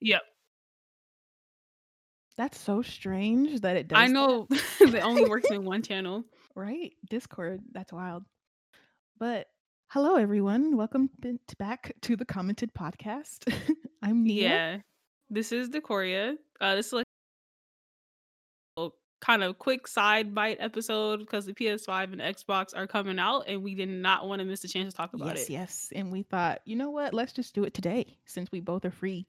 Yep. That's so strange that it does I that. know it only works in one channel. Right? Discord, that's wild. But hello, everyone. Welcome b- to- back to the Commented Podcast. I'm Nia. Yeah. This is Decoria. Uh, this is like a kind of quick side bite episode because the PS5 and Xbox are coming out, and we did not want to miss the chance to talk about Yes, it. yes. And we thought, you know what? Let's just do it today since we both are free.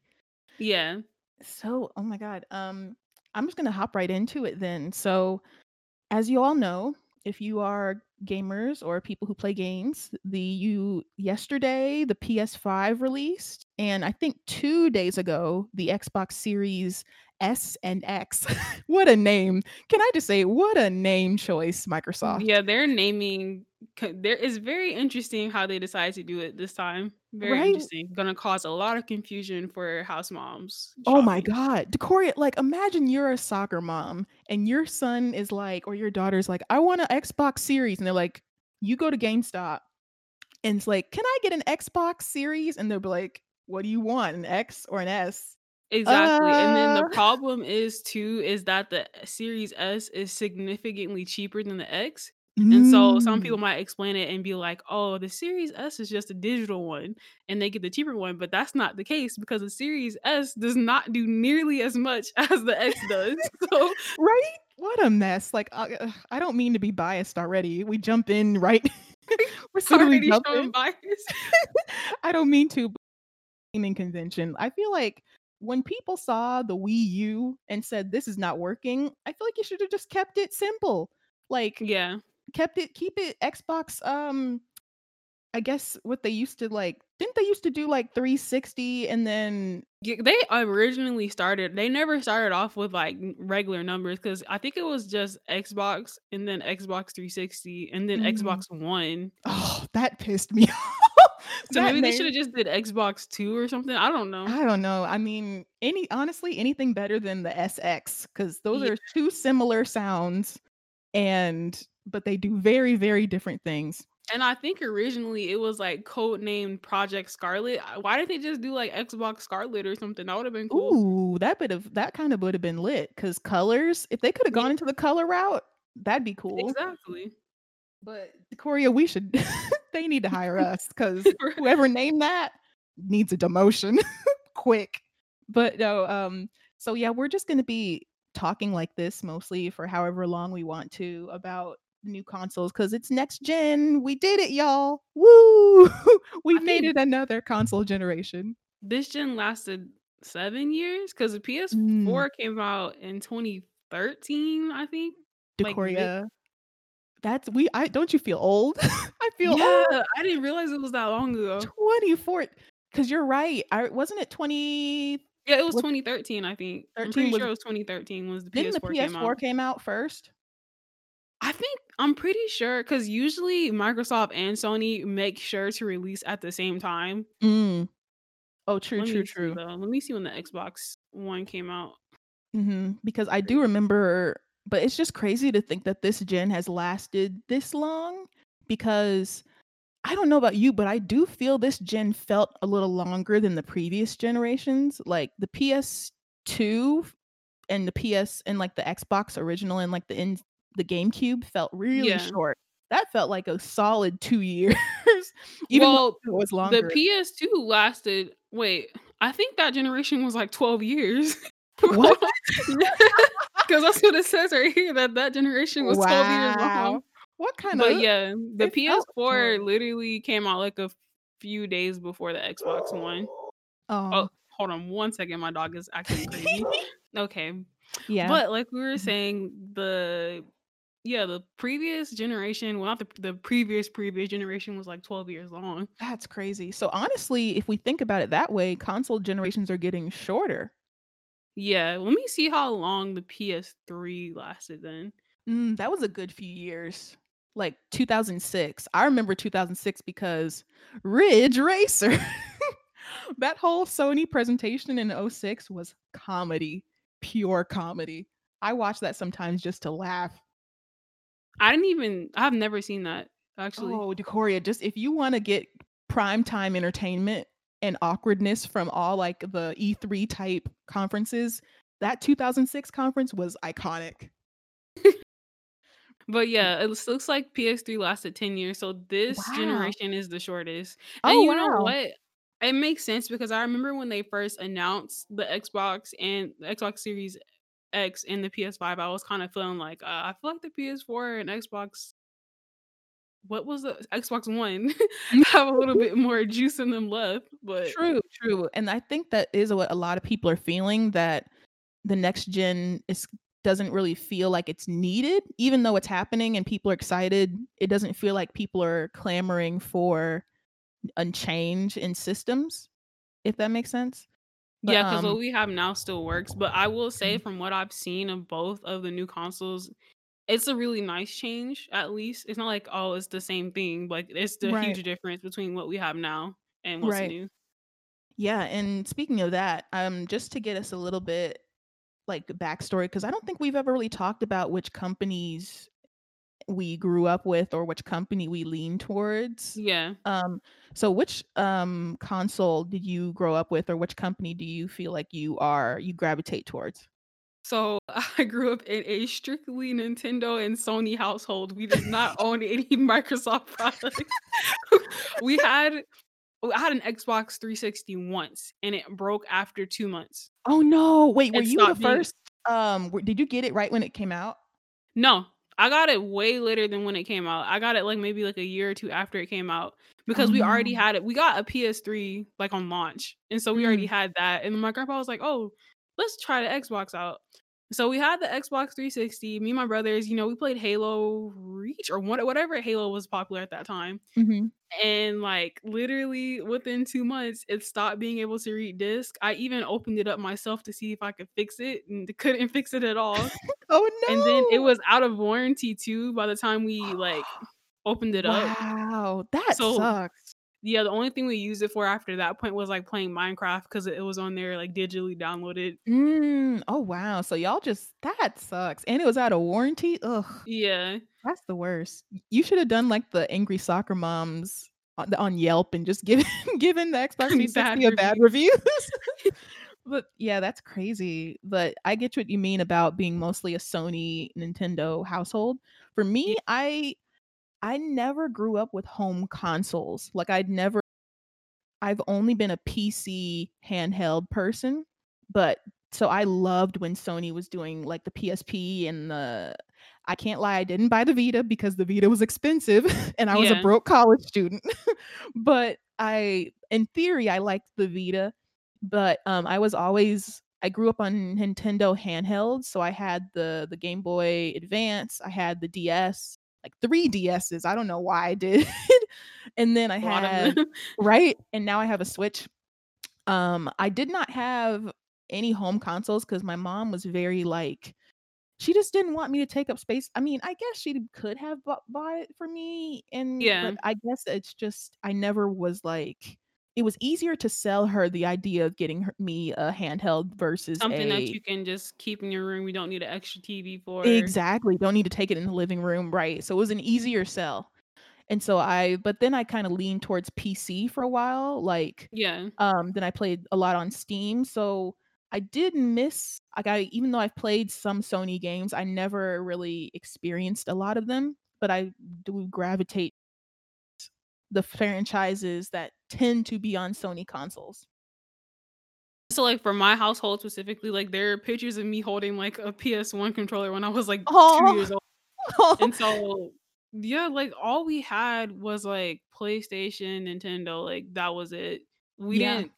Yeah. So, oh my God. Um, I'm just gonna hop right into it then. So, as you all know, if you are gamers or people who play games, the you yesterday the PS5 released, and I think two days ago the Xbox Series S and X. what a name! Can I just say what a name choice, Microsoft? Yeah, they're naming. There is very interesting how they decided to do it this time. Very Right? interesting. Gonna cause a lot of confusion for house moms. Oh my god. Decoria, like imagine you're a soccer mom and your son is like, or your daughter's like, I want an Xbox series. And they're like, you go to GameStop and it's like, can I get an Xbox series? And they'll be like, what do you want? An X or an S? Exactly. And then the Uh problem is too is that the Series S is significantly cheaper than the X. And so some people mm, might explain it and be like, "Oh, the Series S is just a digital one and they get the cheaper one." But that's not the case because the Series S does not do nearly as much as the X does. So, right? What a mess. Like uh, I don't mean to be biased already. We jump in right. We're already showing bias. I don't mean to but gaming convention. I feel like when people saw the Wii U and said this is not working, I feel like you should have just kept it simple. Like Yeah. kept it keep it Xbox um I guess what they used to like didn't they used to do like 360 and then Yeah, they originally started. They never started off with like regular numbers because I think it was just Xbox and then Xbox 360 and then mm, Xbox One. oh that pissed me off. So maybe they should have just did Xbox Two or something. I don't know. I don't know. I mean, any honestly, anything better than the SX because those Yeah, are two similar sounds, and but they do very, very different things. and I think originally it was like code named Project Scarlett. Why didn't they just do like Xbox Scarlet or something? That would have been cool. Ooh, that bit of that kind of would have been lit because colors. If they could have Yeah, gone into the color route, that'd be cool. exactly. But Korea, we should. they need to hire us because whoever named that needs a demotion quick. But no, um, so yeah, we're just gonna be talking like this mostly for however long we want to about new consoles because it's next gen. We did it, y'all. Woo! we I made think it another console generation. this gen lasted seven years because the Mm, PS4 came out in 2013. I think like Decoria. That's we I don't you feel old? I feel old. Yeah, I didn't realize it was that long ago. 24 because you're right. I wasn't it 20 Yeah, it was was 2013, I think. I'm pretty was sure it was 2013 was the didn't the PS4 came out. Came out first? I think I'm pretty sure because usually Microsoft and Sony make sure to release at the same time. Mm. Oh, true, Let true, see true. Let me see when the Xbox One came out. hmm Because I do remember, but it's just crazy to think that this gen has lasted this long. Because I don't know about you, but I do feel this gen felt a little longer than the previous generations. Like the PS2 and the PS and like the Xbox original and like the in the GameCube felt really Yeah. short. That felt like a solid two years, even Well, though it was the. PS2 lasted. Wait, I think that generation was like 12 years. What? Because that's what it says right here that that generation was 12 years long. What kind But of yeah, the PS4 short. literally came out like a few days before the Xbox One. Oh. Oh, hold on one second. My dog is acting crazy. Okay. yeah. But like we were Mhm. saying, the yeah, the previous generation, well not the the previous previous generation was like 12 years long. That's crazy. So honestly, if we think about it that way, console generations are getting shorter. Yeah, let me see how long the PS3 lasted then. Mm, that was a good few years. Like 2006. I remember 2006 because Ridge Racer. that whole Sony presentation in 06 was comedy, pure comedy. I watch that sometimes just to laugh. I didn't even I've never seen that actually. Oh, Decoria, just if you want to get prime time entertainment, and awkwardness from all like the E3 type conferences, that 2006 conference was iconic. But yeah, it looks looks like PS3 lasted 10 years, so this Wow. generation is the shortest. And Oh, you know what? It makes sense because I remember when they first announced the Xbox and the Xbox Series X and the PS5, I was kind of feeling like, uh, I feel like the PS4 and Xbox what was the Xbox One have a little bit more juice in them left, but True, true, and I think that is what a lot of people are feeling that the next gen is doesn't really feel like it's needed, even though it's happening and people are excited, it doesn't feel like people are clamoring for a change in systems, if that makes sense. But, Yeah, 'cause um what we have now still works, but I will say Mhm. from what I've seen of both of the new consoles, it's a really nice change, at least. It's not like, "Oh, it's the same thing," like, it's the Right. huge difference between what we have now and what's Right. new. Yeah, and speaking of that, um, just to get us a little bit, like, backstory because I don't think we've ever really talked about which companies we grew up with or which company we lean towards. Yeah. Um, so which, um, console did you grow up with, or which company do you feel like you are you gravitate towards? So, I grew up in a strictly Nintendo and Sony household, we did not own any Microsoft products. We had I had an Xbox 360 once, and it broke after 2 months. Oh, no! Wait, were It you the being first um, did you get it right when it came out? No, I got it way later than when it came out. I got it, like, maybe, like, a year or 2 after it came out Oh, because we already had it we got a PS3, like, on launch, and so we already Mm. had that, and my grandpa was like, "Oh, let's try the Xbox out." So we had the Xbox 360, me and my brothers, you know, we played Halo Reach or what whatever Halo was popular at that time, Mhm. and, like, literally within 2 months, it stopped being able to read disc. I even opened it up myself to see if I could fix it, and couldn't fix it at all. Oh no. And then it was out of warranty too by the time we, like, opened it up. Wow, that So sucks. Yeah, the only thing we used it for after that point was, like, playing Minecraft because it was on there, like, digitally downloaded. Mm, oh, wow, so y'all just that sucks, and it was out of warranty? Ugh, Yeah. that's the worst. You shoulda done like the angry soccer moms on on Yelp and just given given the Xbox Bad a bad review. reviews. But, yeah, that's crazy, but I get what you mean about being mostly a Sony, Nintendo household. For me, Ye I I never grew up with home consoles, like, I'd never I've only been a PC handheld person, but so I loved when Sony was doing, like, the PSP and the I can't lie, I didn't buy the Vita because the Vita was expensive and I was a broke college student. But I in theory, I liked the Vita, but, um, I was always I grew up on Nintendo handhelds, so I had the the Game Boy Advance, I had the DS, like 3 DS's, I don't know why I did. And then I had right? And now I have a Switch. Um, I did not have any home consoles because my mom was very, like she just didn't want me to take up space. I mean, I guess she could have bought bought it for me and Yeah. I guess it's just I never was, like it was easier to sell her the idea of getting her me a handheld versus Something that you can just keep in your room, you don't need an extra TV for. Exactly, don't need to take it in the living room, right, so it was an easier sell. And so I but then I kinda leaned towards PC for a while, like, Yeah. um, then I played a lot on Steam, so I did miss like, I even though I've played some Sony games, I never really experienced a lot of them, but I do gravitate the franchises that tend to be on Sony consoles. So, like, for my household specifically, like, there are pictures of me holding, like, a PS1 controller when I was, like, 2 years old. And so yeah, like, all we had was, like, PlayStation, Nintendo, like, that was it. We Yeah. didn't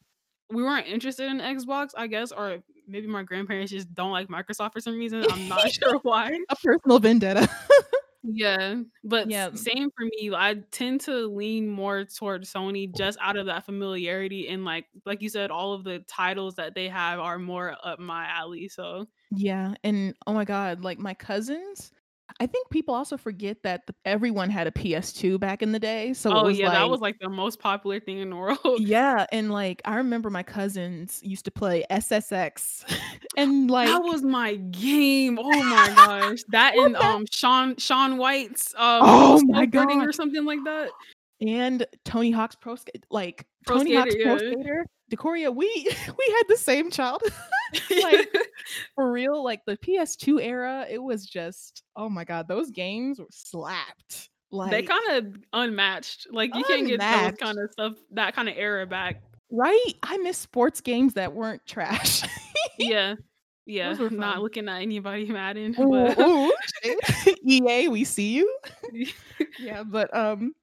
we weren't interested in Xbox, I guess, or maybe my grandparents just don't like Microsoft for some reason, I'm not sure why. A personal vendetta. Yeah, but Yeah. same for me, I tend to lean more towards Sony oh. just out of that familiarity and, like like you said, all of the titles that they have are more up my alley, so Yeah, and oh my god, like, my cousins I think people also forget that th everyone had a PS2 back in the day, so it Oh, yeah, that was, like, the most popular thing in the world. Yeah, and, like, I remember my cousins used to play SSX and, like That was my game, oh my gosh. That and, um, Shaun Shaun White's, um, Oh my god. or something like that. And Tony Hawk's Pro Sk like Pro Tony Hawk's Skater, Pro. Skater, Decoria, we we had the same childhood. like for real, like the PS2 era, it was just oh my god, those games were slapped. Like They kinda unmatched. Like, you can't get those kinda stuff that kinda era back. Right? I miss sports games that weren't trash. Yeah. Yeah. Not looking at anybody Madden, but ooh. EA, we see you. Yeah, but um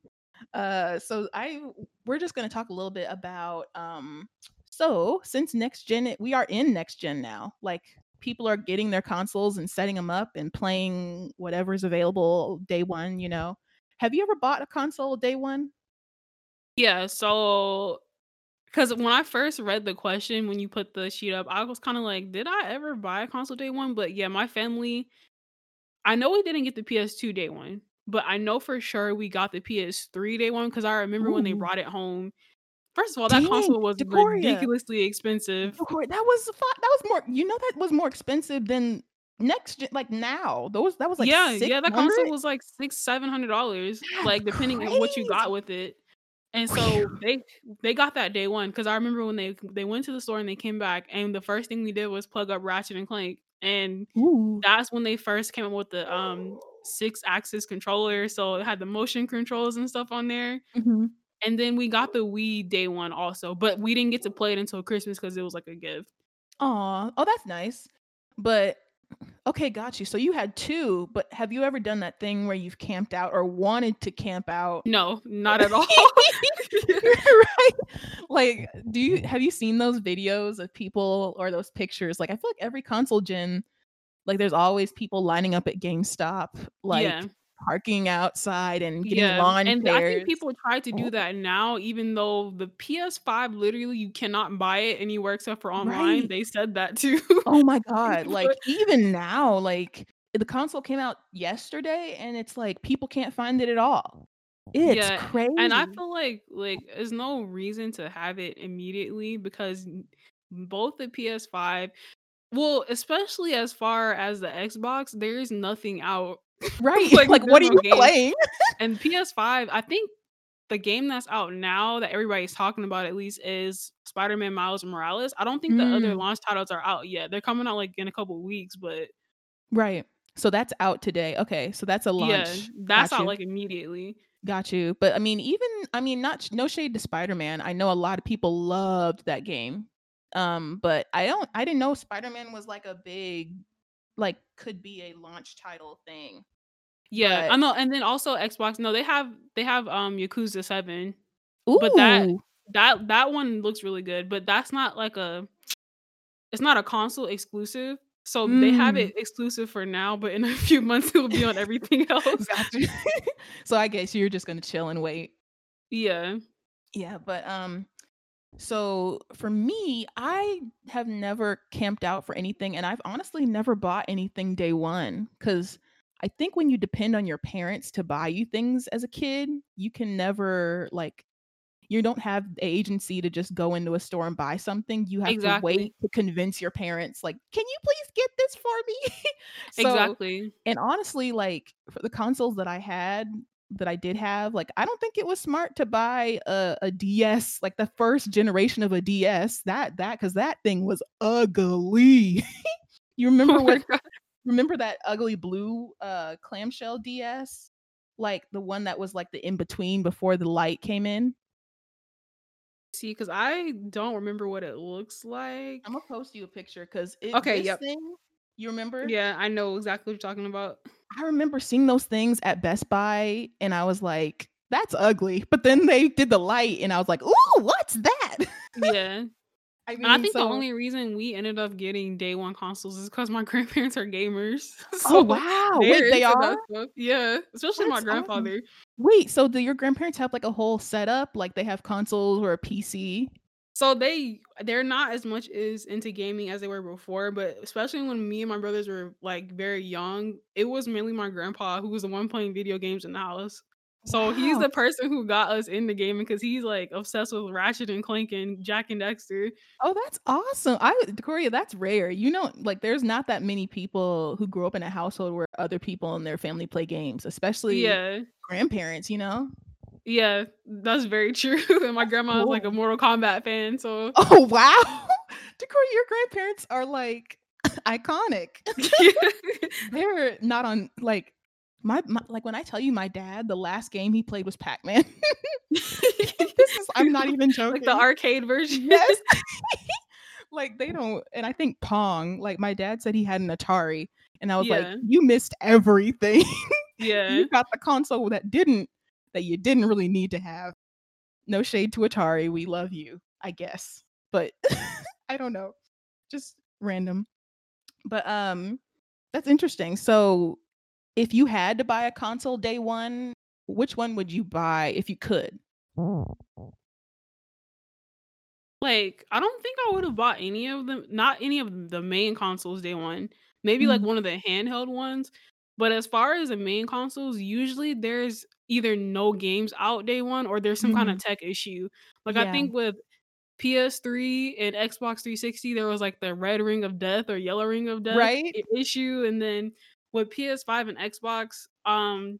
uh so I we're just going to talk a little bit about um so since next gen we are in next gen now. Like people are getting their consoles and setting them up and playing whatever's available day 1, you know. Have you ever bought a console day 1? Yeah, so because when I first read the question when you put the sheet up, I was kinda like, "Did I ever buy a console day 1?" But yeah, my family I know we didn't get the PS2 day 1, but I know for sure we got the PS3 day one because I remember when they brought it home. First of all, that Dang, console was Decoria. ridiculously expensive. Decoria, that was that was more you know that was more expensive than next gen like now. Those that was like Yeah, yeah, that console was like $600, $700, like, depending on what you got with it. And so they they got that day one because I remember when they they went to the store and they came back, and the first thing we did was plug up Ratchet& Clank, and Ooh. that's when they first came up with the, um, six-axis controller, so it had the motion controls and stuff on there. Mhm. And then we got the Wii day 1 also, but we didn't get to play it until christmas because it was like a gift. Aw, oh, that's nice. But okay, got you. So you had 2, but have you ever done that thing where you've camped out or wanted to camp out? No, not at all. Right? Like, do you mm-hmm. have you seen those videos of people or those pictures? Like, I feel like every console gen, like, there's always people lining up at GameStop, like, Yeah. parking outside and getting Yeah, lawn and I think people try to do Oh that now, even though the PS5, literally, you cannot buy it anywhere except for online. Right. They said that too. Oh my god, like, even now, like, the console came out yesterday, and it's like people can't find it at all. It's Yeah, and I feel like like, there's no reason to have it immediately because both the PS5 well, especially as far as the Xbox, there is nothing out. Right, Like, like, what are you games. playing? And PS5, I think the game that's out now that everybody's talking about at least is Spider-Man: Miles Morales. I don't think the other Mm. launch titles are out yet. They're coming out, like, in a couple weeks, but Right. So that's out today. Okay, so that's a launch. that's Got out, like, immediately. Got you. But, I mean, even I mean, not no shade to Spider-Man. I know a lot of people loved that game. Um, but I don't I didn't know Spider-Man was, like, a big like, could be a launch title thing. Yeah, I know, and then also Xbox no, they have they have, um, Yakuza 7, but that that that one looks really good, but that's not like a it's not a console exclusive. So they have Mm. it exclusive for now, but in a few months, it will be on everything else. So I guess you're just gonna chill and wait. Yeah. Yeah, but, um so for me, I have never camped out for anything, and I've honestly never bought anything day one because I think when you depend on your parents to buy you things as a kid, you can never, like you don't have the agency to just go into a store and buy something. You have to wait to convince your parents, like, "Can you please get this for me?" So Exactly. and honestly, like, for the consoles that I had that I did have, like, I don't think it was smart to buy a a DS, like, the 1st generation of a DS. That that because that thing was ugly. You Oh remember my what god. remember that ugly blue, uh, clamshell DS? Like, the one that was, like, the in-between before the light came in? See, 'cause I don't remember what it looks like. Imma post you a picture because Okay, this yep. thing you remember? Yeah, I know exactly what you're talking about. I remember seeing those things at Best Buy, and I was like, "That's ugly." But then they did the light, and I was like, "Ooh, what's that?" Yeah. I And I mean, think the only reason we ended up getting day 1 consoles is because my grandparents are gamers. Oh, So wow! they're Wait, they are? Yeah, especially my That's awesome. grandfather. Wait, so do your grandparents have, like, a whole setup? Like, they have consoles or a PC? So they they're not as much as into gaming as they were before, but especially when me and my brothers were, like, very young, it was mainly my grandpa who was the one playing video games in the house. So he's the person who got us into gaming 'cause he's, like, obsessed with Ratchet& Clank and Jak and Daxter. Oh, that's awesome. I would Decoria, that's rare. You know, like, there's not that many people who grew up in a household where other people in their family play games, especially Yeah. grandparents, you know? Yeah, that's very true, and my grandma is like a Mortal Kombat fan, so Oh, wow! Decor your grandparents are, like, iconic. They're not on like, my my like, when I tell you my dad, the last game he played was Pac-Man. This is I'm not even joking. Like the arcade version? Yes. Like, they don't and I think Pong, like, my dad said he had an Atari, and I was like, "You missed everything. Yeah. You got the console that didn't that you didn't really need to have." No shade to Atari, we love you, I guess, but I don't know, just random. But, um, that's interesting. So, if you had to buy a console day 1, which one would you buy if you could? Like, I don't think I would've bought any of them not any of the main consoles day 1. Maybe, like, Mhm. one of the handheld ones, but as far as the main consoles, usually there's either no games out day 1 or there's some kinda Mhm. tech issue. Like, I think with PS3 and Xbox 360, there was, like, the red ring of death or yellow ring of death Right? issue, and then with PS5 and Xbox, um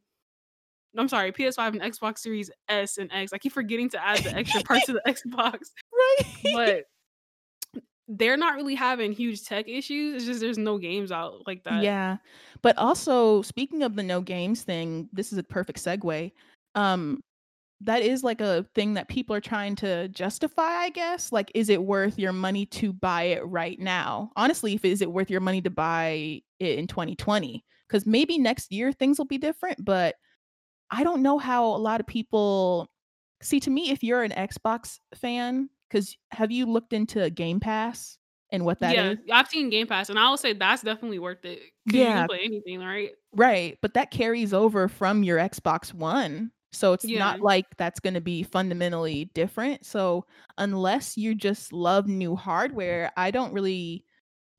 I'm sorry, PS5 and Xbox Series S and X, I keep forgetting to add the extra parts to the Xbox, Right. but they're not really having huge tech issues, it's just there's no games out like that. Yeah, but also, speaking of the no games thing, this is a perfect segue, um, that is, like, a thing that people are trying to justify, I guess, like, is it worth your money to buy it right now? Honestly, if is it worth your money to buy it in 2020? Because maybe next year things will be different, but I don't know how a lot of people see, to me, if you're an Xbox fan, because have you looked into Game Pass and what that Yeah, is? I've seen Game Pass, and I will say that's definitely worth it 'cause you Yeah. play anything, right? Right, but that carries over from your Xbox One, so it's Yeah. not like that's gonna be fundamentally different, so unless you just love new hardware, I don't really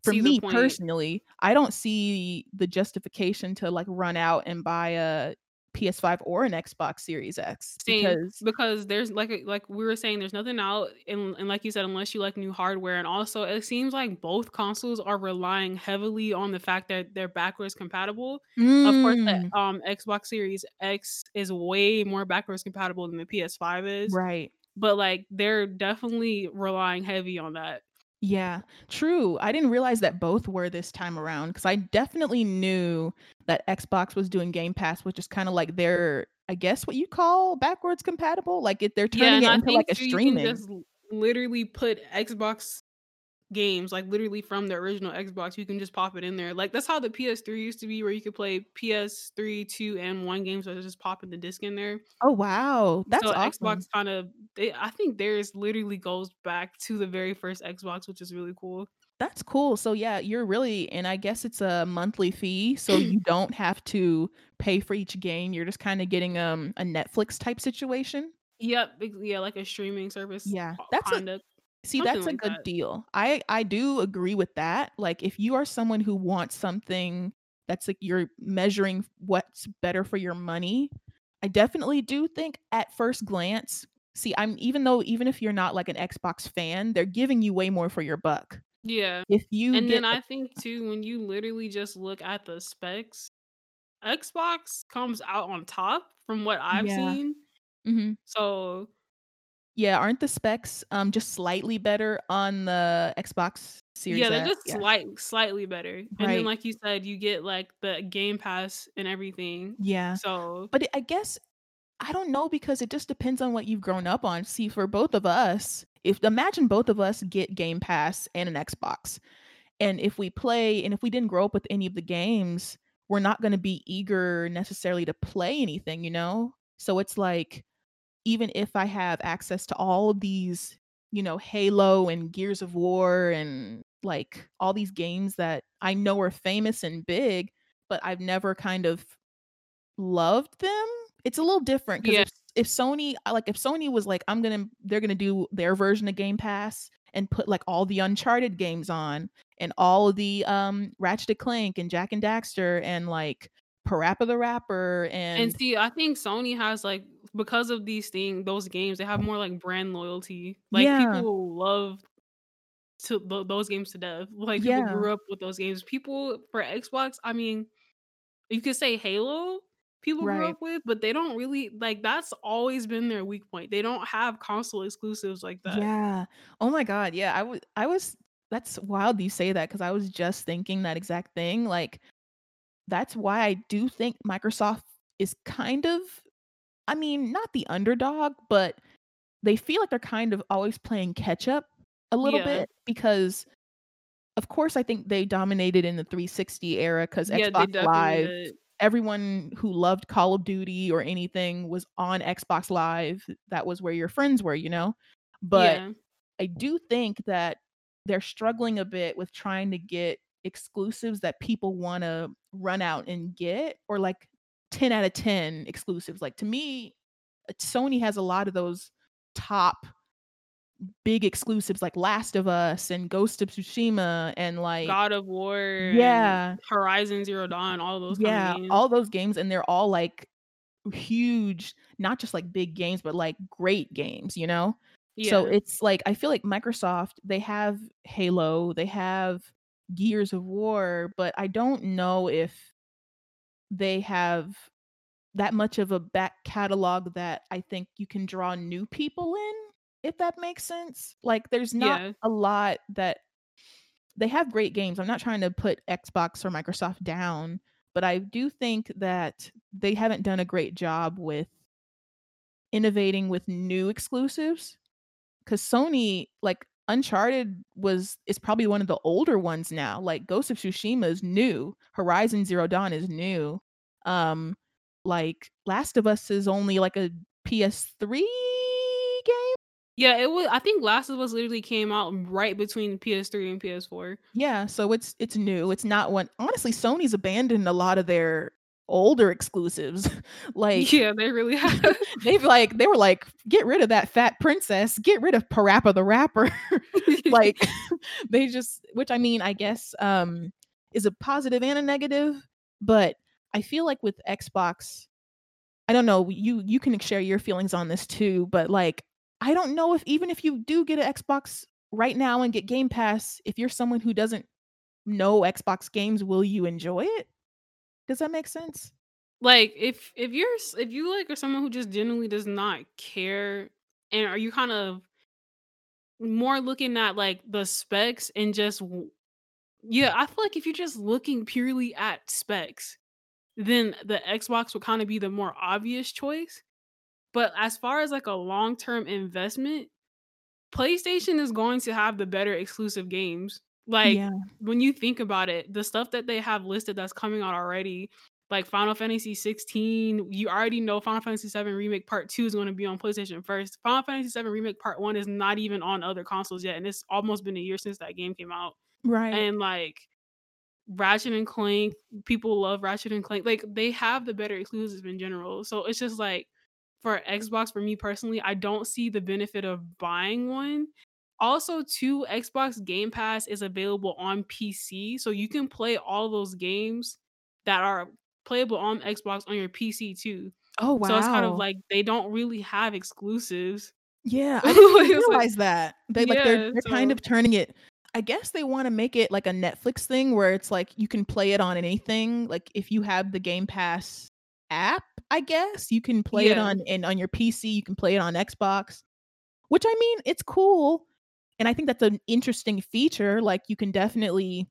for See me personally, I don't see the justification to, like, run out and buy a PS5 or an Xbox Series X Same, because because there's like like we were saying, there's nothing out, and and like you said, unless you like new hardware, and also it seems like both consoles are relying heavily on the fact that they're backwards compatible. Of course, the, Mm. um, Xbox Series X is way more backwards compatible than the PS5 is, Right. but, like, they're definitely relying heavy on that. Yeah, true, I didn't realize that both were this time around because I definitely knew that Xbox was doing Game Pass, which is kinda like their I guess what you call backwards compatible? Like, if they're turning and it into, like, a too, you can streaming. just literally put Xbox games, like, literally from the original Xbox, you can just pop it in there. Like, that's how the PS3 used to be where you could play PS3, 2, and 1 games, so just popping the disc in there. Oh, wow, that's So Xbox kinda they I think theirs literally goes back to the very first Xbox, which is really cool. That's cool, so yeah, you're really and I guess it's a monthly fee, so you don't have to pay for each game, you're just kinda getting, um, a Netflix type situation? Yep, yeah, like a streaming service, Yeah, uh, that's a see, something that's a like good that. deal. I I do agree with that, like, if you are someone who wants something that's, like, you're measuring what's better for your money, I definitely do think at first glance see, I'm even though even if you're not, like, an Xbox fan, they're giving you way more for your buck. Yeah, If you and then a I think too, when you literally just look at the specs, Xbox comes out on top from what I've Yeah. seen. Mhm. So Yeah, aren't the specs, um, just slightly better on the Xbox Series? Yeah, they're just Yeah. slight slightly better, and then like you said, you get, like, the Game Pass and everything, Yeah, so but I guess I don't know because it just depends on what you've grown up on. See, for both of us, if imagine both of us get Game Pass and an Xbox, and if we play and if we didn't grow up with any of the games, we're not gonna be eager necessarily to play anything, you know? So it's like, even if I have access to all of these, you know, Halo and Gears of War and, like, all these games that I know are famous and big, but I've never kind of loved them? It's a little different 'cause Yeah. if if Sony uh, like, if Sony was like, "I'm gonna they're gonna do their version of Game Pass and put, like, all the Uncharted games on and all of the, um, Ratchet& Clank and Jak and Daxter and, like, Parappa the Rapper And and" see, I think Sony has, like because of these things, those games, they have more, like, brand loyalty. Like, Yeah. people love to tho those games to death. Like, people Yeah. grew up with those games. People for Xbox, I mean, you could say Halo people grew up with, but they don't really like that's always been their weak point. They don't have console exclusives like that. Yeah. Oh my god, yeah, I wa I was that's wild you say that because I was just thinking that exact thing, like, that's why I do think Microsoft is kind of I mean, not the underdog, but they feel like they're kind of always playing catch up a little Yeah. bit because, of course, I think they dominated in the 360 era 'cause Yeah, Xbox Live did. everyone who loved Call of Duty or anything was on Xbox Live, that was where your friends were, you know? But Yeah. I do think that they're struggling a bit with trying to get exclusives that people wanna run out and get or, like, 10 out of 10 exclusives, like, to me, uh, Sony has a lot of those top big exclusives like Last of Us and Ghost of Tsushima and, like God of War Yeah. Horizon Zero Dawn, all those kind of Yeah, all those games, and they're all, like, huge, not just, like, big games, but, like, great games, you know? So, it's like, I feel like Microsoft, they have Halo, they have Gears of War, but I don't know if they have that much of a back catalog that I think you can draw new people in, if that makes sense? Like, there's not Yeah. a lot that they have great games, I'm not trying to put Xbox or Microsoft down, but I do think that they haven't done a great job with innovating with new exclusives. Cause Sony like, Uncharted was is probably one of the older ones now, like, Ghost of Tsushima is new, Horizon Zero Dawn is new, um, like, Last of Us is only, like, a PS3 game? Yeah, it was. I think Last of Us literally came out right between PS3 and PS4. Yeah, so it's it's new, it's not one honestly, Sony's abandoned a lot of their older exclusives, like, Yeah, they really have. they've, like they were like, "Get rid of that fat princess, get rid of Parappa the Rapper." Like, they just which I mean, I guess, um, is a positive and a negative, but I feel like with Xbox I don't know, you you can share your feelings on this too, but, like, I don't know if even if you do get an Xbox right now and get Game Pass, if you're someone who doesn't know Xbox games, will you enjoy it? Does that make sense? Like, if if you're if you, like, are someone who just genuinely does not care, and are you kind of more looking at, like, the specs and just yeah, I feel like if you're just looking purely at specs, then the Xbox would kinda be the more obvious choice, but as far as, like, a long-term investment, PlayStation is going to have the better exclusive games. Like, Yeah. when you think about it, the stuff that they have listed that's coming out already, like Final Fantasy 16, you already know Final Fantasy 7 Remake Part 2 is gonna be on PlayStation first. Final Fantasy 7 Remake Part 1 is not even on other consoles yet, and it's almost been a year since that game came out. Right. And, like, Ratchet and Clank, people love Ratchet and Clank, like, they have the better exclusives in general, so it's just like, for Xbox, for me personally, I don't see the benefit of buying one. Also, too, Xbox Game Pass is available on PC, so you can play all those games that are playable on Xbox on your PC too. Oh, wow! So it's kind of like they don't really have exclusives. Yeah, I didn't It's like realize that. They like, they're they're kind of turning it I guess they wanna make it like a Netflix thing where it's like you can play it on anything, like, if you have the Game Pass app, I guess, you can play it on and on your PC, you can play it on Xbox, which I mean, it's cool, and I think that's an interesting feature, like, you can definitely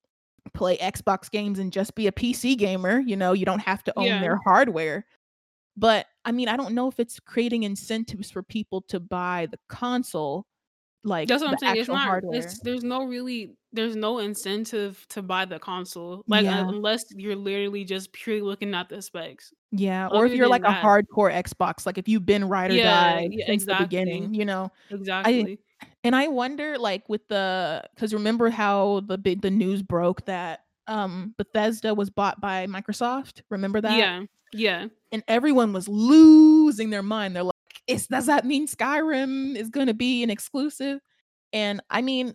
play Xbox games and just be a PC gamer, you know, you don't have to own Yeah. their hardware. But, I mean, I don't know if it's creating incentives for people to buy the console, like, That's what I'm the saying, it's actual not hardware. it's there's no really there's no incentive to buy the console, like, Yeah. unless you're literally just purely looking at the specs. Yeah, or if you're like a hardcore Xbox, like, if you've been ride or Yeah, die yeah, since the beginning, you know? I Exactly. And I wonder, like, with the because remember how the big the news broke that, um, Bethesda was bought by Microsoft? Remember that? Yeah, yeah. And everyone was losing their mind, they're like, "Is does that mean Skyrim is gonna be an exclusive?" And, I mean,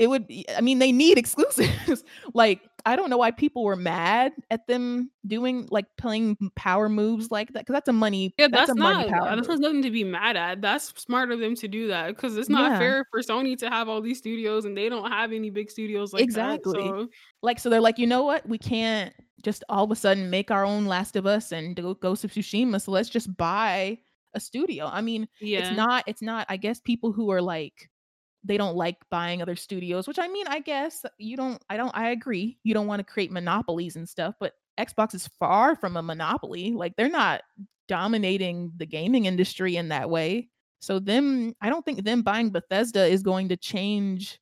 it would be I mean, they need exclusives. Like, I don't know why people were mad at them doing like, playing power moves like that because that's a money Yeah, that's a that's money not power uh, move. has nothing to be mad at, that's smart of them to do that because it's not Yeah. fair for Sony to have all these studios, and they don't have any big studios like that, Exactly. so Like, so they're like, "You know what? We can't just all of a sudden make our own Last of Us and do Ghost of Tsushima. So let's just buy a studio. I mean, it's not it's not I guess people who are like they don't like buying other studios, which I mean, I guess you don't I don't I agree. You don't want to create monopolies and stuff, but Xbox is far from a monopoly. Like they're not dominating the gaming industry in that way. So them I don't think them buying Bethesda is going to change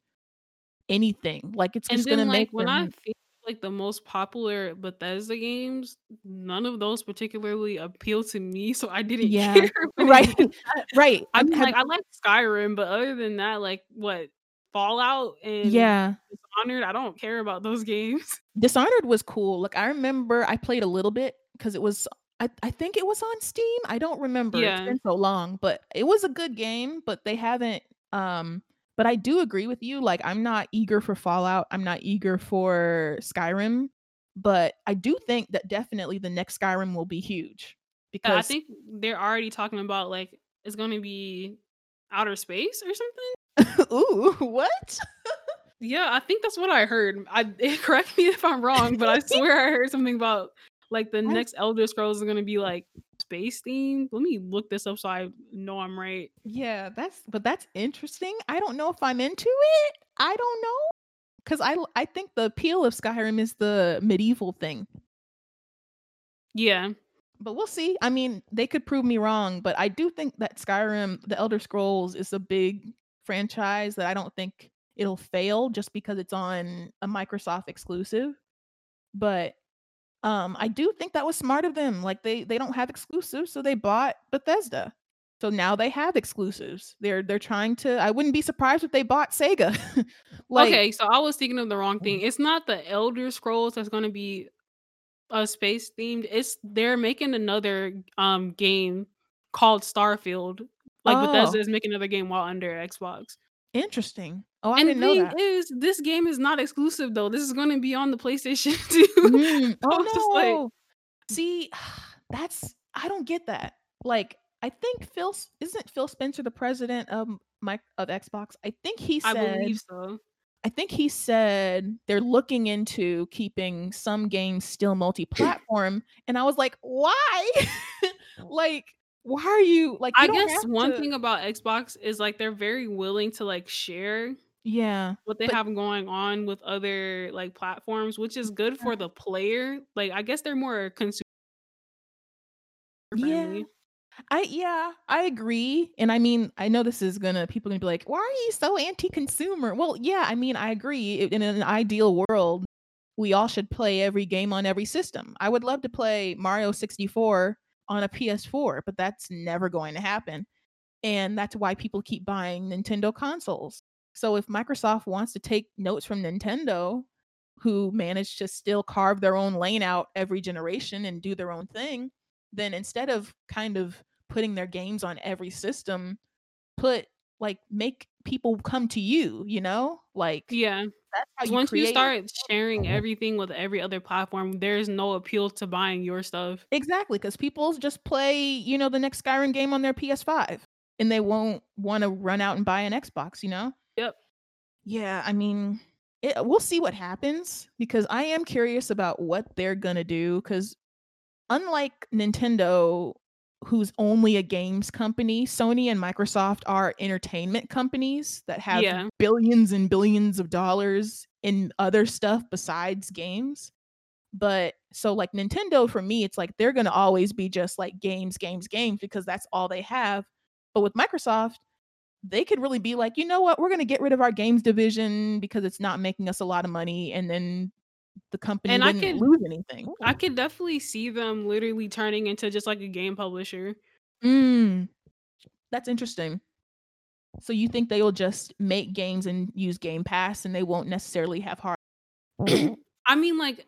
anything. Like it's just going to make when I them think, like, the most popular Bethesda games, none of those particularly appeal to me, so I didn't Yeah. care Right. Right. I mean, like, I like Skyrim, but other than that, like, what, Fallout and Yeah. Dishonored, I don't care about those games. Dishonored was cool. Like I remember I played a little bit because it was I, I think it was on Steam. I don't remember. It's Yeah. been so long, but it was a good game, but they haven't um but I do agree with you. Like I'm not eager for Fallout. I'm not eager for Skyrim, but I do think that definitely the next Skyrim will be huge Yeah, I think they're already talking about, like, it's gonna be outer space or something? ooh, what? Yeah, I think that's what I heard. I eh, correct me if I'm wrong, but I swear I heard something about like the next Elder Scrolls is gonna be like space themed. Let me look this up so I know I'm right. Yeah, that's but that's interesting. I don't know if I'm into it. I don't know. Cause I I think the appeal of Skyrim is the medieval thing. Yeah. But we'll see. I mean, they could prove me wrong, but I do think that Skyrim, The Elder Scrolls, is a big franchise that I don't think it'll fail just because it's on a Microsoft exclusive. But um I do think that was smart of them. Like they they don't have exclusives, so they bought Bethesda. So now they have exclusives. They're they're trying to I wouldn't be surprised if they bought Sega. like Okay, so I was thinking of the wrong thing. It's not the Elder Scrolls that's gonna be a space themed. It's they're making another um game called Starfield. Like Bethesda oh, is making another game while under Xbox. interesting. Oh, I And the didn't know thing that. is, this game is not exclusive though. This is gonna be on the PlayStation too. Mm, So I'm just oh like, no. See, that's I don't get that. Like, I think Phil isn't Phil Spencer the president of Mike of Xbox. I think he said. I believe so. I think he said they're looking into keeping some games still multi-platform, and I was like, why? like, why are you like you I guess one to? thing about Xbox is like they're very willing to like share Yeah, what they but have going on with other like platforms, which is good for the player. Like I guess they're more consumer yeah. I yeah, I agree. And I mean, I know this is gonna people gonna be like, why are you so anti-consumer? Well, yeah, I mean, I agree. In an ideal world, we all should play every game on every system. I would love to play Mario 64 on a PS4, but that's never going to happen. And that's why people keep buying Nintendo consoles. So if Microsoft wants to take notes from Nintendo, who managed to still carve their own lane out every generation and do their own thing, then instead of kind of putting their games on every system, put like make people come to you, you know? Like Yeah. that's how 'Cause you once you start sharing oh. everything with every other platform, there's no appeal to buying your stuff. Exactly, because people just play, you know, the next Skyrim game on their PS5 and they won't want to run out and buy an Xbox, you know? Yeah, I mean, it, uh, we'll see what happens because I am curious about what they're going to do because unlike Nintendo who's only a games company, Sony and Microsoft are entertainment companies that have Yeah. billions and billions of dollars in other stuff besides games. But so like Nintendo for me, it's like they're gonna always be just like games, games, games because that's all they have. But with Microsoft, they could really be like, you know what, we're gonna get rid of our games division because it's not making us a lot of money, and then the company And I could lose anything. I could definitely see them literally turning into just like a game publisher. Mm, that's interesting. So you think they will just make games and use Game Pass, and they won't necessarily have hard. I mean, like,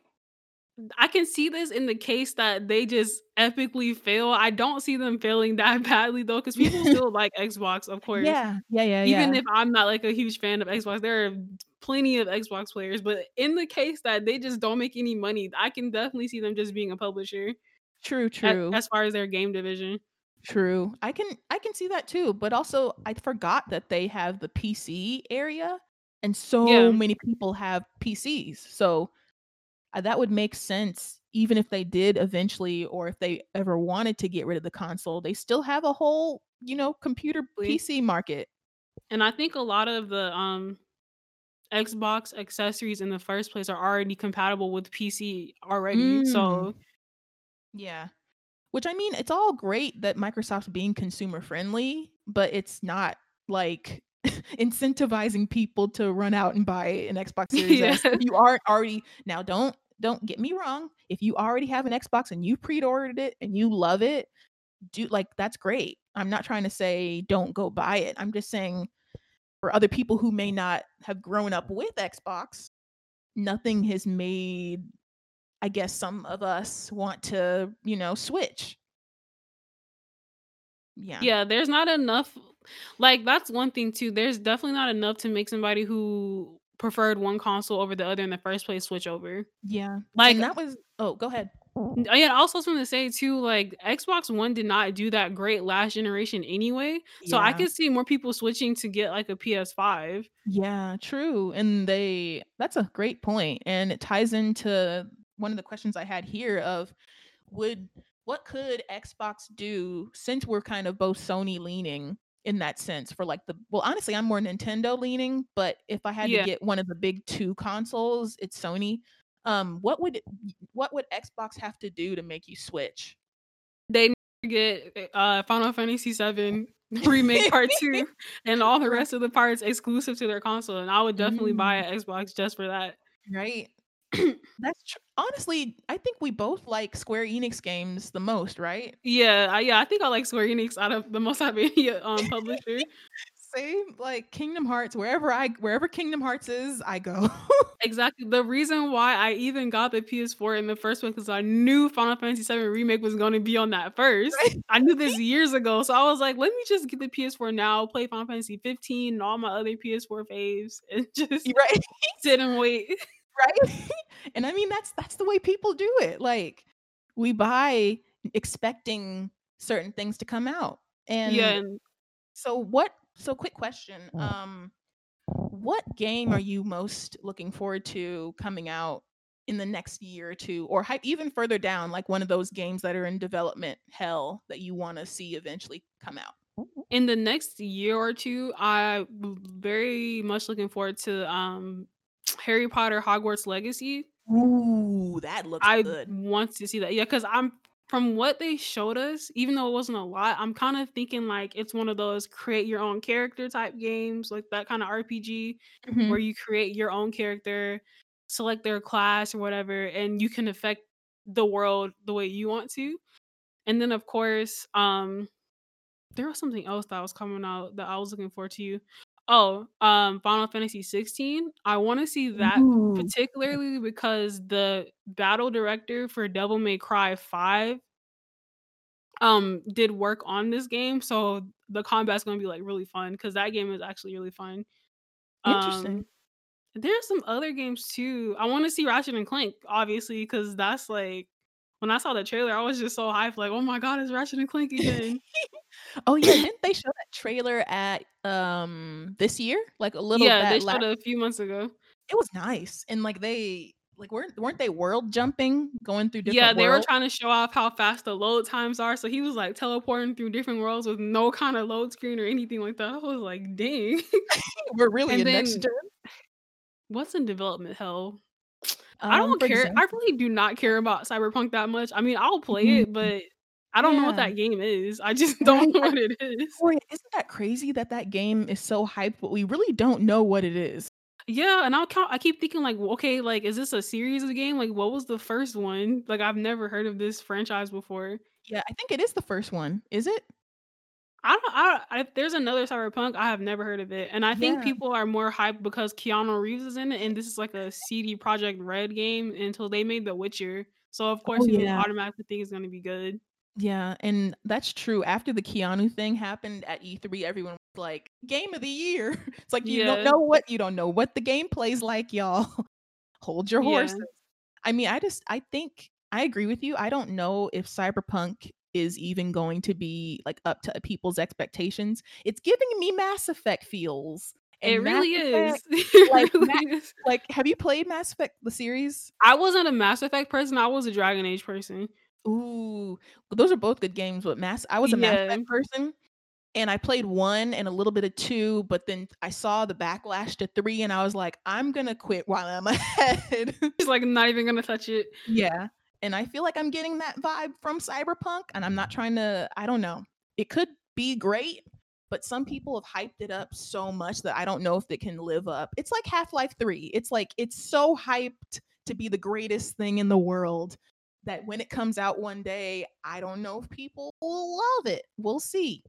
I can see this in the case that they just epically fail. I don't see them failing that badly though, because people still like Xbox, of course. yeah, yeah, yeah, Even yeah. if I'm not like a huge fan of Xbox, there are plenty of Xbox players. But in the case that they just don't make any money, I can definitely see them just being a publisher True, true. as far as their game division. True. I can I can see that too, but also I forgot that they have the PC area and so Yeah. many people have PCs. So that would make sense even if they did eventually or if they ever wanted to get rid of the console, they still have a whole, you know, computer PC market. And I think a lot of the um Xbox accessories in the first place are already compatible with PC already. Mm. So Yeah. Which I mean, it's all great that Microsoft's being consumer friendly, but it's not like incentivizing people to run out and buy an Xbox Series S. Yeah. If you aren't already now don't don't get me wrong. If you already have an Xbox and you pre-ordered it and you love it, do like that's great. I'm not trying to say don't go buy it. I'm just saying for other people who may not have grown up with Xbox, nothing has made I guess some of us want to, you know, switch. Yeah. yeah, there's not enough like that's one thing too. There's definitely not enough to make somebody who preferred one console over the other in the first place switch over. Yeah. Like And that was oh, go ahead. N- uh, Yeah, also something to say too, like Xbox One did not do that great last generation anyway. So I could see more people switching to get like a PS5. Yeah, true. And they that's a great point. And it ties into one of the questions I had here of would what could Xbox do since we're kind of both Sony leaning in that sense for like the well honestly I'm more Nintendo leaning, but if I had to get one of the big two consoles, it's Sony. Um what would what would Xbox have to do to make you switch? they get uh Final Fantasy 7 remake part 2 and all the rest of the parts exclusive to their console and I would definitely buy Mm, an Xbox just for that. right. That's tr- honestly, I think we both like Square Enix games the most, right? yeah, I, yeah, I think I like Square Enix out of the most out of any um publisher. Same, like Kingdom Hearts, wherever I wherever Kingdom Hearts is, I go. Exactly. The reason why I even got the PS4 in the first place because I knew Final Fantasy VII Remake was going to be on that first. Right? I knew this years ago, so I was like, let me just get the PS4 now, play Final Fantasy 15 and all my other PS4 faves, and just right, sit and wait. Right? And I mean that's that's the way people do it. Like we buy expecting certain things to come out. And and so what so quick question. Um what game are you most looking forward to coming out in the next year or two or even further down like one of those games that are in development hell that you want to see eventually come out? in the next year or two, I'm very much looking forward to um Harry Potter Hogwarts Legacy. Ooh, that looks I good. want to see that. Yeah, because I'm from what they showed us, even though it wasn't a lot, I'm kind of thinking like it's one of those create your own character type games, like that kind of RPG Mhm. where you create your own character, select their class or whatever, and you can affect the world the way you want to. And then of course, um, there was something else that was coming out that I was looking forward to. Oh, um, Final Fantasy 16. I want to see that Ooh. particularly because the battle director for Devil May Cry 5 um did work on this game, so the combat's going to be like really fun cuz that game is actually really fun. Interesting. Um there's some other games too. I want to see Ratchet and Clank obviously cuz that's like when I saw the trailer, I was just so hyped like, "Oh my god, it's Ratchet and Clank again." Oh yeah, didn't they show that trailer at um this year? Like a little yeah, they showed it a few months ago. it was nice. And like they like weren't weren't they world jumping going through different Yeah, they were trying to show off how fast the load times are, so he was, like, teleporting through different worlds with no kinda load screen or anything like that. I was like, "Dang." We're really And in next then gen. what's in development hell? I Um, don't for care I really do not care about Cyberpunk that much. I mean, I'll play Mhm. it, but I don't know what that game is. I just don't know what it is. boy, isn't that crazy that that game is so hyped, but we really don't know what it is. Yeah, and I'll count I keep thinking like, okay, like, is this a series of game? Like, what was the first one?" Like, I've never heard of this franchise before. Yeah, I think it is the first one. Is it? I don't I if there's another Cyberpunk, I have never heard of it, and I think Yeah. people are more hyped because Keanu Reeves is in it, and this is like a CD Projekt Red game until they made The Witcher. So, of Oh course, you yeah. automatically think it's gonna be good. Yeah, and that's true. After the Keanu thing happened at E3, everyone was like, "Game of the year." It's like you don't know what you don't know what the game plays like, y'all. Hold your Yeah. horses. I mean, I just I think I agree with you. I don't know if Cyberpunk is even going to be like up to people's expectations. It's giving me Mass Effect feels. It And Mass really is. Effect, like It Ma really is. like, have you played Mass Effect, the series? I wasn't a Mass Effect person, I was a Dragon Age person. Ooh, those are both good games, but Mass I was a Mass Effect person, and I played 1 and a little bit of 2, but then I saw the backlash to 3 and I was like, "I'm gonna quit while I'm ahead." Just, like, not even gonna touch it. Yeah, and I feel like I'm getting that vibe from Cyberpunk, and I'm not trying to I don't know. It could be great, but some people have hyped it up so much that I don't know if it can live up. It's like Half-Life 3. It's like it's so hyped to be the greatest thing in the world that when it comes out one day, I don't know if people will love it. We'll see.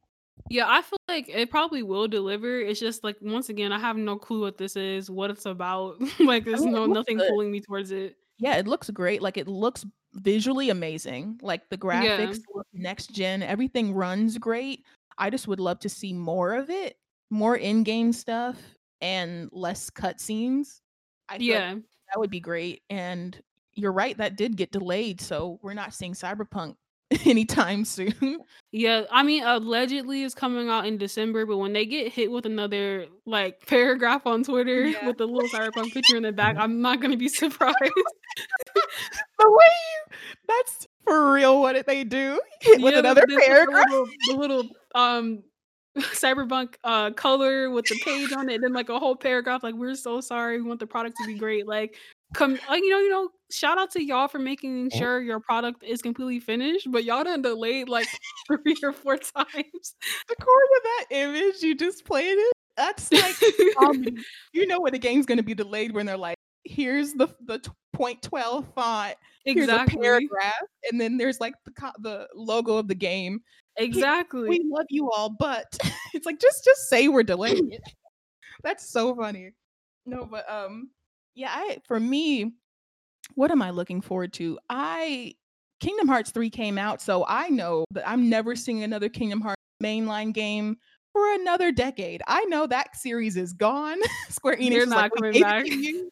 Yeah, I feel like it probably will deliver. It's just like once again, I have no clue what this is, what it's about. like I there's oh, mean, no nothing good. pulling me towards it. Yeah, it looks great. Like it looks visually amazing. Like the graphics look next gen, everything runs great. I just would love to see more of it, more in-game stuff and less cutscenes. I like Yeah. that would be great. And you're right, that did get delayed, so we're not seeing Cyberpunk anytime soon. Yeah, I mean, allegedly it's coming out in December, but when they get hit with another like paragraph on Twitter Yeah. with the little cyberpunk picture in the back, I'm not gonna be surprised. The way you that's for real what did they do? Hit with Yeah, another the, the, the paragraph? little, the little um cyberpunk uh color with the page on it, and then like a whole paragraph like we're so sorry, we want the product to be great. Like come uh, you know, you know, shout out to y'all for making uh-huh. sure your product is completely finished, but y'all done delayed like three or four times. According to that image you just played it, that's like comedy. Um, you know when the game's gonna be delayed when they're like, here's the the point twelve font, exactly. here's a paragraph, and then there's like the co- the logo of the game. Exactly. we love you all, but it's like just just say we're delaying it. That's so funny. No, but um, yeah, I for me, what am I looking forward to? I Kingdom Hearts 3 came out, so I know that I'm never seeing another Kingdom Hearts mainline game for another decade. I know that series is gone. Square Enix They're not like, coming back. You.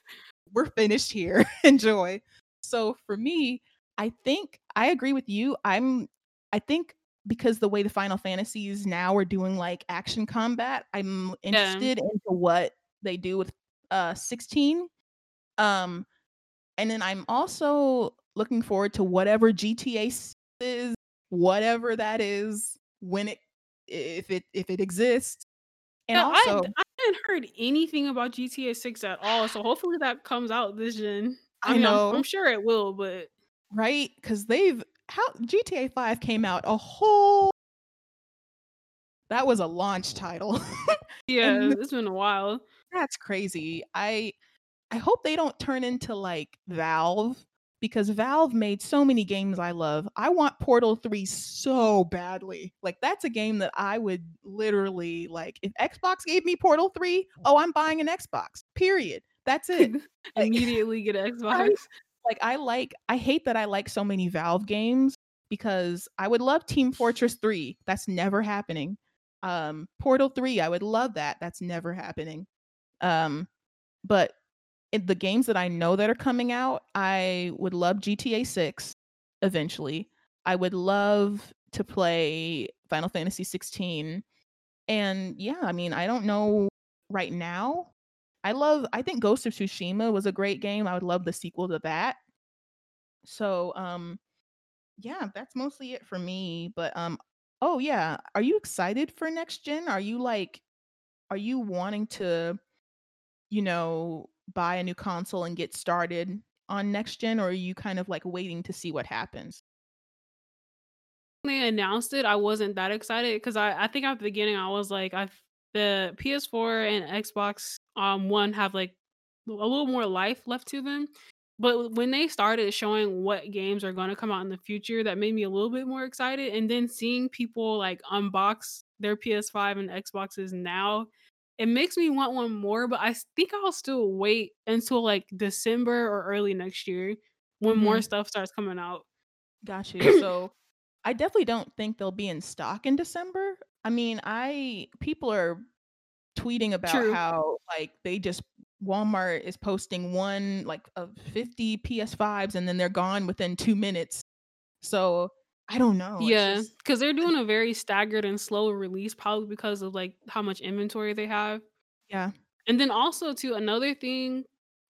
we're finished here. Enjoy. So for me, I think I agree with you. I'm I think because the way the Final Fantasies now are doing like action combat, I'm Yeah. interested into what they do with uh 16. Um and then I'm also looking forward to whatever GTA is, whatever that is, when it if it if it exists. And Yeah, I also, I hadn't heard anything about GTA 6 at all, so hopefully that comes out this gen. I I mean, I'm I'm sure it will, but right? Because they've how GTA 5 came out a whole that was a launch title. yeah, and it's been a while. that's crazy. I I hope they don't turn into like Valve because Valve made so many games I love. I want Portal 3 so badly. Like that's a game that I would literally like if Xbox gave me Portal 3, oh, I'm buying an Xbox. Period. That's it. Like Immediately get an? Xbox. Like I like I hate that I like so many Valve games because I would love Team Fortress 3. That's never happening. Um Portal 3, I would love that. That's never happening. Um but in the games that I know that are coming out, I would love GTA 6 eventually. I would love to play Final Fantasy 16. And yeah, I mean, I don't know right now. I love I think Ghost of Tsushima was a great game. I would love the sequel to that. So, um yeah, that's mostly it for me, but um oh yeah, are you excited for next gen? Are you like are you wanting to you know, buy a new console and get started on next gen, or are you kind of like waiting to see what happens? When they announced it, I wasn't that excited because I I think at the beginning I was like, I've the PS4 and Xbox um One have like a little more life left to them. But when they started showing what games are going to come out in the future, that made me a little bit more excited. And then seeing people like unbox their PS5 and Xboxes now, it makes me want one more. But I think I'll still wait until like December or early next year when more Mhm. stuff starts coming out. Got you. So I definitely don't think they'll be in stock in December. I mean, I people are tweeting about True. how like they just Walmart is posting one like of 50 PS5s and then they're gone within 2 minutes. So I don't know. Yeah, because they're doing a very staggered and slow release, probably because of like how much inventory they have. yeah. And then also too, another thing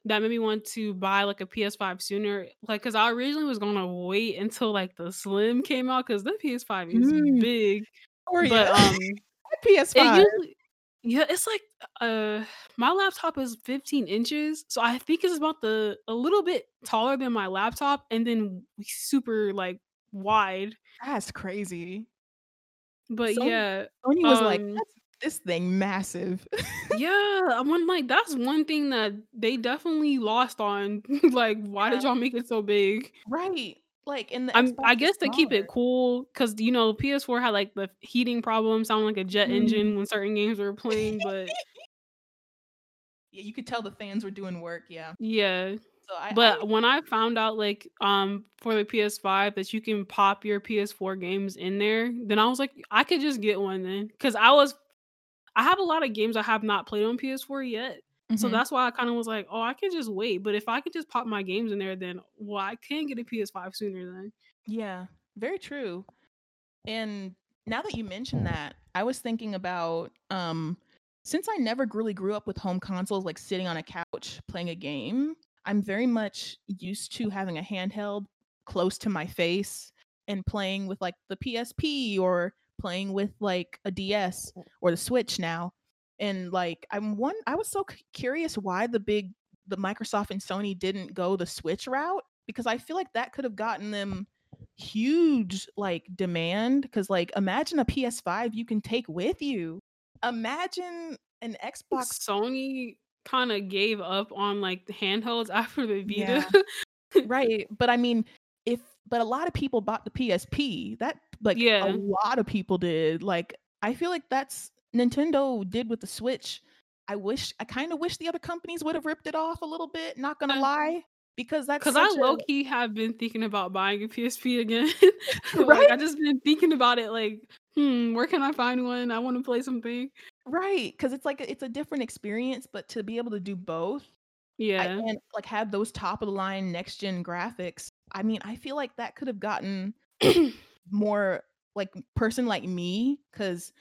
that made me want to buy, like, a PS5 sooner, like because I originally was gonna wait until, like, the Slim came out because the PS5 is Mm. big, Or but, um, PS5. usually yeah, it's like, uh, my laptop is 15 inches, so I think it's about the a little bit taller than my laptop and then super, like, wide. That's crazy. But Sony yeah, Sony was like, um "Let's this thing massive." Yeah, I'm like, that's one thing that they definitely lost on, like, why did y'all make it so big? Right, like, and the I'm I guess to keep it cool, because you know, PS4 had, like, the heating problem, sound like a jet Mm. engine when certain games were playing, but Yeah, you could tell the fans were doing work, yeah. Yeah, So I I but when I found out, like, um, for the PS5 that you can pop your PS4 games in there, then I was like, "I could just get one then because I was I have a lot of games I have not played on PS4 yet, so Mhm. that's why I kinda was like, "Oh, I can just wait," but if I could just pop my games in there, then, well, I can get a PS5 sooner then. Yeah, very true. And now that you mention that, I was thinking about, um, since I never really grew up with home consoles, like, sitting on a couch playing a game, I'm very much used to having a handheld close to my face and playing with, like, the PSP or playing with, like, a DS mm. or the Switch now, and, like, I'm one I was so c curious why the big the Microsoft and Sony didn't go the Switch route because I feel like that could have gotten them huge, like, demand cuz like, imagine a PS5 you can take with you. Imagine an Xbox Sony kinda gave up on, like, the handhelds after the Vita. Yeah. Right, but I mean, if but a lot of people bought the PSP, that like, a lot of people did, like, I feel like that's Nintendo did with the Switch. I wish I kinda wish the other companies would have ripped it off a little bit, not gonna Uh lie, because that's 'Cause I low key have been thinking about buying a PSP again. Like, Right? I just been thinking about it like, "Hmm, where can I find one? I wanna play something." Right, 'cause it's like it's a different experience, but to be able to do both, I Yeah. and, like, have those top of the line next gen graphics, I mean, I feel like that could have gotten more, like, person like me because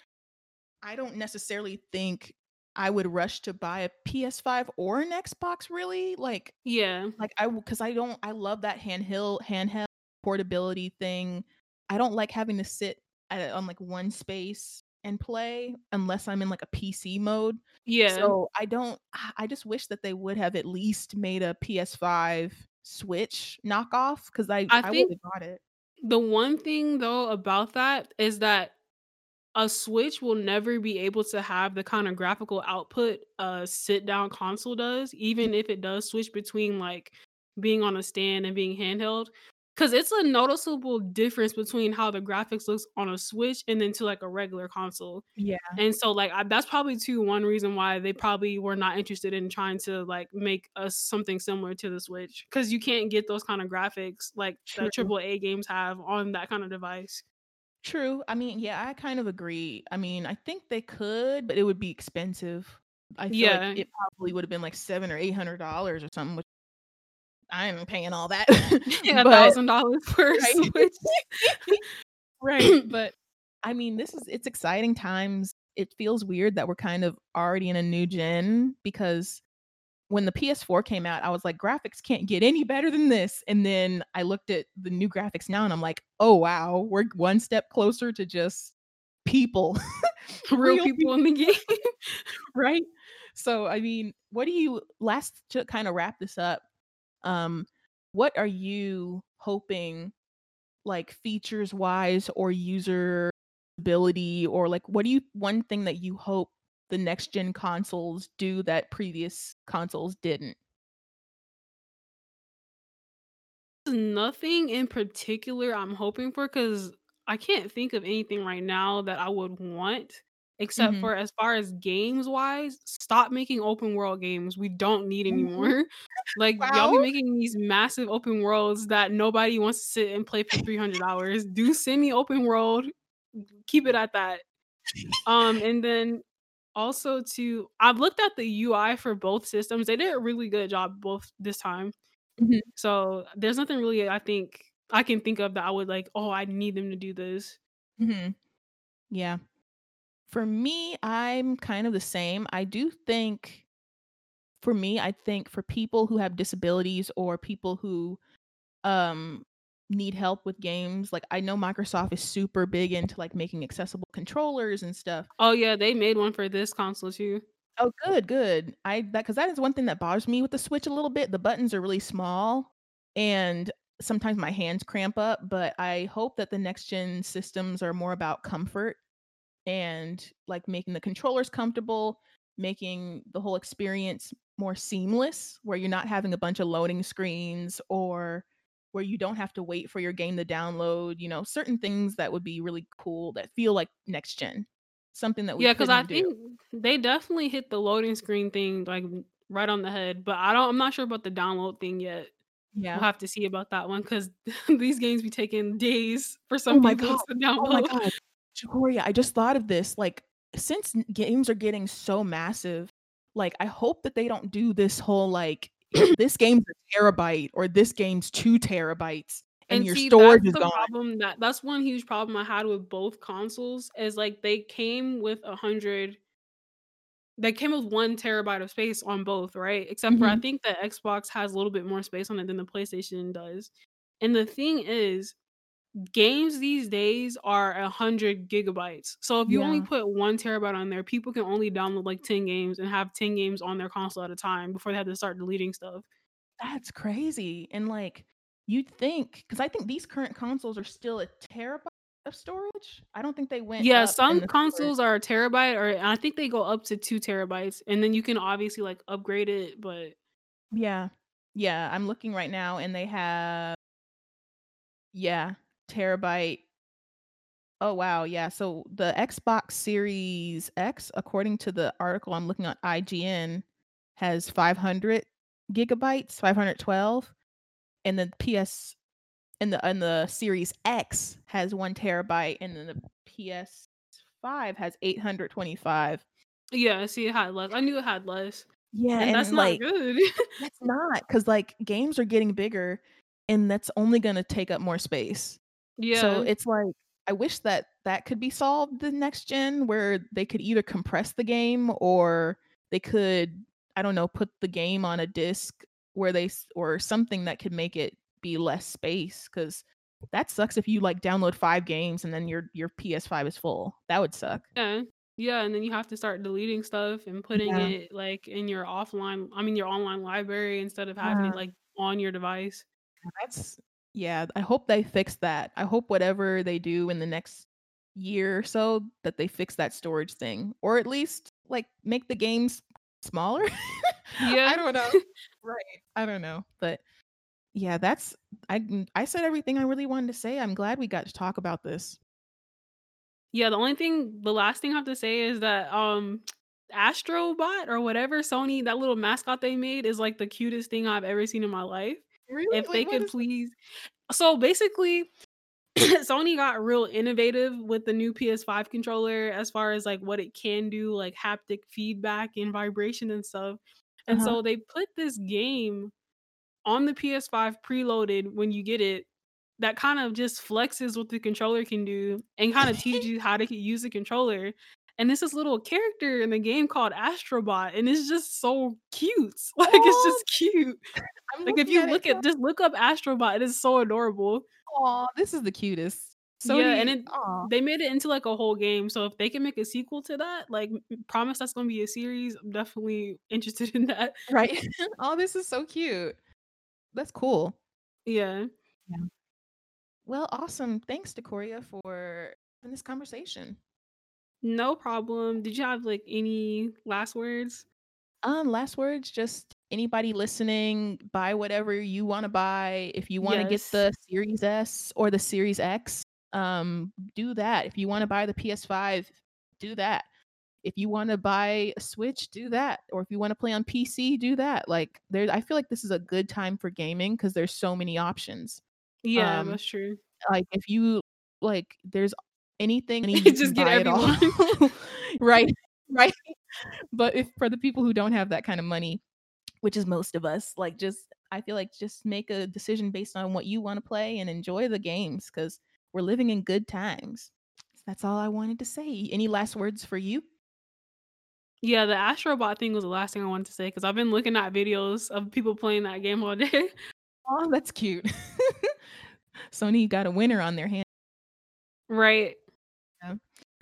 I don't necessarily think I would rush to buy a PS5 or an Xbox really, like Yeah. like, I because I don't I love that handheld handheld portability thing. I don't like having to sit at on, like, one space and play unless I'm in, like, a PC mode. Yeah. So, I don't I just wish that they would have at least made a PS5 Switch knockoff 'cause I I I think would've bought it. the one thing though about that is that a Switch will never be able to have the kinda graphical output a sit-down console does, even if it does switch between, like, being on a stand and being handheld. 'Cause it's a noticeable difference between how the graphics looks on a Switch and then to, like, a regular console. Yeah. And so, like, I that's probably too one reason why they probably were not interested in trying to, like, make a something similar to the switch because you can't get those kinda graphics like that triple A games have on that kinda device. True, I mean, yeah, I kind of agree. I mean, I think they could, but it would be expensive. I feel like Yeah. it probably would have been, like, 7 or $800 or something, which I ain't paying all that. A thousand dollars for a Right. Switch. Right, but, I mean, this is it's exciting times. It feels weird that we're kind of already in a new gen because when the PS4 came out, I was like, "Graphics can't get any better than this," and then I looked at the new graphics now and I'm like, "Oh, wow, we're one step closer to just people." Real Real people in the game. Right? So, I mean, what do you last to kinda wrap this up, um, what are you hoping, like, features-wise or user-ability or, like, what do you one thing that you hope the next gen consoles do that previous consoles didn't? Nothing in particular I'm hoping for because I can't think of anything right now that I would want, except Mhm. for as far as games-wise, stop making open world games, we don't need Mhm. anymore. Like, y'all be making these massive open worlds that nobody wants to sit and play for 300 hours. Do semi-open world, keep it at that. Um, and then also to I've looked at the UI for both systems, they did a really good job both this time. Mhm. So, there's nothing really I think I can think of that I would like, "Oh, I need them to do this." Mhm. Yeah. For me, I'm kind of the same. I do think for me, I think for people who have disabilities or people who um need help with games, like I know Microsoft is super big into like making accessible controllers and stuff. Oh yeah, they made one for this console too. Oh, good, good. I that because that is one thing that bothers me with the Switch a little bit. The buttons are really small, and sometimes my hands cramp up. But I hope that the next gen systems are more about comfort and like making the controllers comfortable, making the whole experience more seamless, where you're not having a bunch of loading screens or where you don't have to wait for your game to download. You know, certain things that would be really cool that feel like next gen something that we Yeah, because I do. think they definitely hit the loading screen thing like right on the head, but I don't I'm not sure about the download thing yet. Yeah. We'll have to see about that one because these games be taking days for Oh some my people god. to Oh download. god. Victoria, I just thought of this, like, since games are getting so massive, like, I hope that they don't do this whole, like, this game's a terabyte or this game's 2 terabytes and And your see, that's storage is the gone. problem that that's one huge problem I had with both consoles is like they came with a 100 they came with 1 terabyte of space on both, right? Except for I Mhm. think the Xbox has a little bit more space on it than the PlayStation does. And the thing is, games these days are a 100 gigabytes. So if you only put 1 terabyte on there, people can only download like 10 games and have 10 games on their console at a time before they have to start deleting stuff. That's crazy, and, like, you'd think, because I think these current consoles are still a terabyte of storage? I don't think they went Yeah, some the storage. consoles are a terabyte or I think they go up to 2 terabytes, and then you can obviously, like, upgrade it, but Yeah. Yeah, I'm looking right now and they have yeah, terabyte Oh, wow, yeah, so the Xbox Series X, according to the article I'm looking at IGN, has 500 gigabytes, 512, and the PS and the and the Series X has 1 terabyte, and then the PS5 has 825. Yeah, see, it had less. I knew it had less, Yeah, and that's and, not like good. That's not because like, games are getting bigger, and that's only gonna take up more space. So, it's like, I wish that that could be solved the next gen where they could either compress the game or they could, I don't know, put the game on a disk where they or something that could make it be less space cuz that sucks if you, like, download 5 games and then your your PS5 is full. That would suck. Yeah. Yeah, and then you have to start deleting stuff and putting Yeah. it, like, in your offline I mean, your online library instead of having Yeah. it, like, on your device. That's yeah, I hope they fix that. I hope whatever they do in the next year or so that they fix that storage thing, or at least, like, make the games smaller? Yeah. I don't know. Right. I don't know, but yeah, that's I I said everything I really wanted to say, I'm glad we got to talk about this. Yeah, the only thing the last thing I have to say is that, um, Astro Bot or whatever Sony that little mascot they made is, like, the cutest thing I've ever seen in my life. Really? If they Like, what could is please so, basically, Sony got real innovative with the new PS5 controller as far as, like, what it can do, like, haptic feedback and vibration and stuff, and Uh-huh. so they put this game on the PS5 preloaded when you get it that kind of just flexes what the controller can do and kinda teaches you how to use the controller, and there's this little character in the game called Astrobot, and it's just so cute. Like, it's Oh! just cute. I'm Like, if you at look at just look up Astrobot, it is so adorable. Aw, this is the cutest. So yeah, and it they made it into, like, a whole game, so if they can make a sequel to that, like, promise that's gonna be a series, I'm definitely interested in that. Right? oh, this is so cute. That's cool. Yeah. Yeah. Well, awesome. Thanks, Decoria, for having this conversation. No problem. Did you have, like, any last words? Um, last words, just anybody listening, buy whatever you wanna buy. If you wanna get the Series S or the Series X, um, do that. If you wanna buy the PS5, do that. If you wanna buy a Switch, do that. Or if you wanna play on PC, do that. Like, there I feel like this is a good time for gaming because there's so many options. Yeah, Um, that's true. like, if you like, there's anything you Just get buy it all. everyone. Right, right. But if for the people who don't have that kind of money, which is most of us, like, just I feel like just make a decision based on what you wanna play and enjoy the games because we're living in good times. That's all I wanted to say. Any last words for you? Yeah, the Astrobot thing was the last thing I wanted to say because I've been looking at videos of people playing that game all day. Oh, that's cute. Sony got a winner on their hand Right.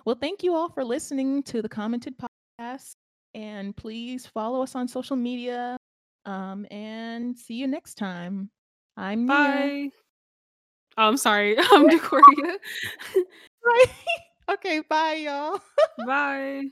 Well, thank you all for listening to the Commented Podcast, and please follow us on social media, um, and see you next time. I'm. Bye. Oh, I'm sorry. I'm Decoria. Right. Okay, bye, y'all. Bye.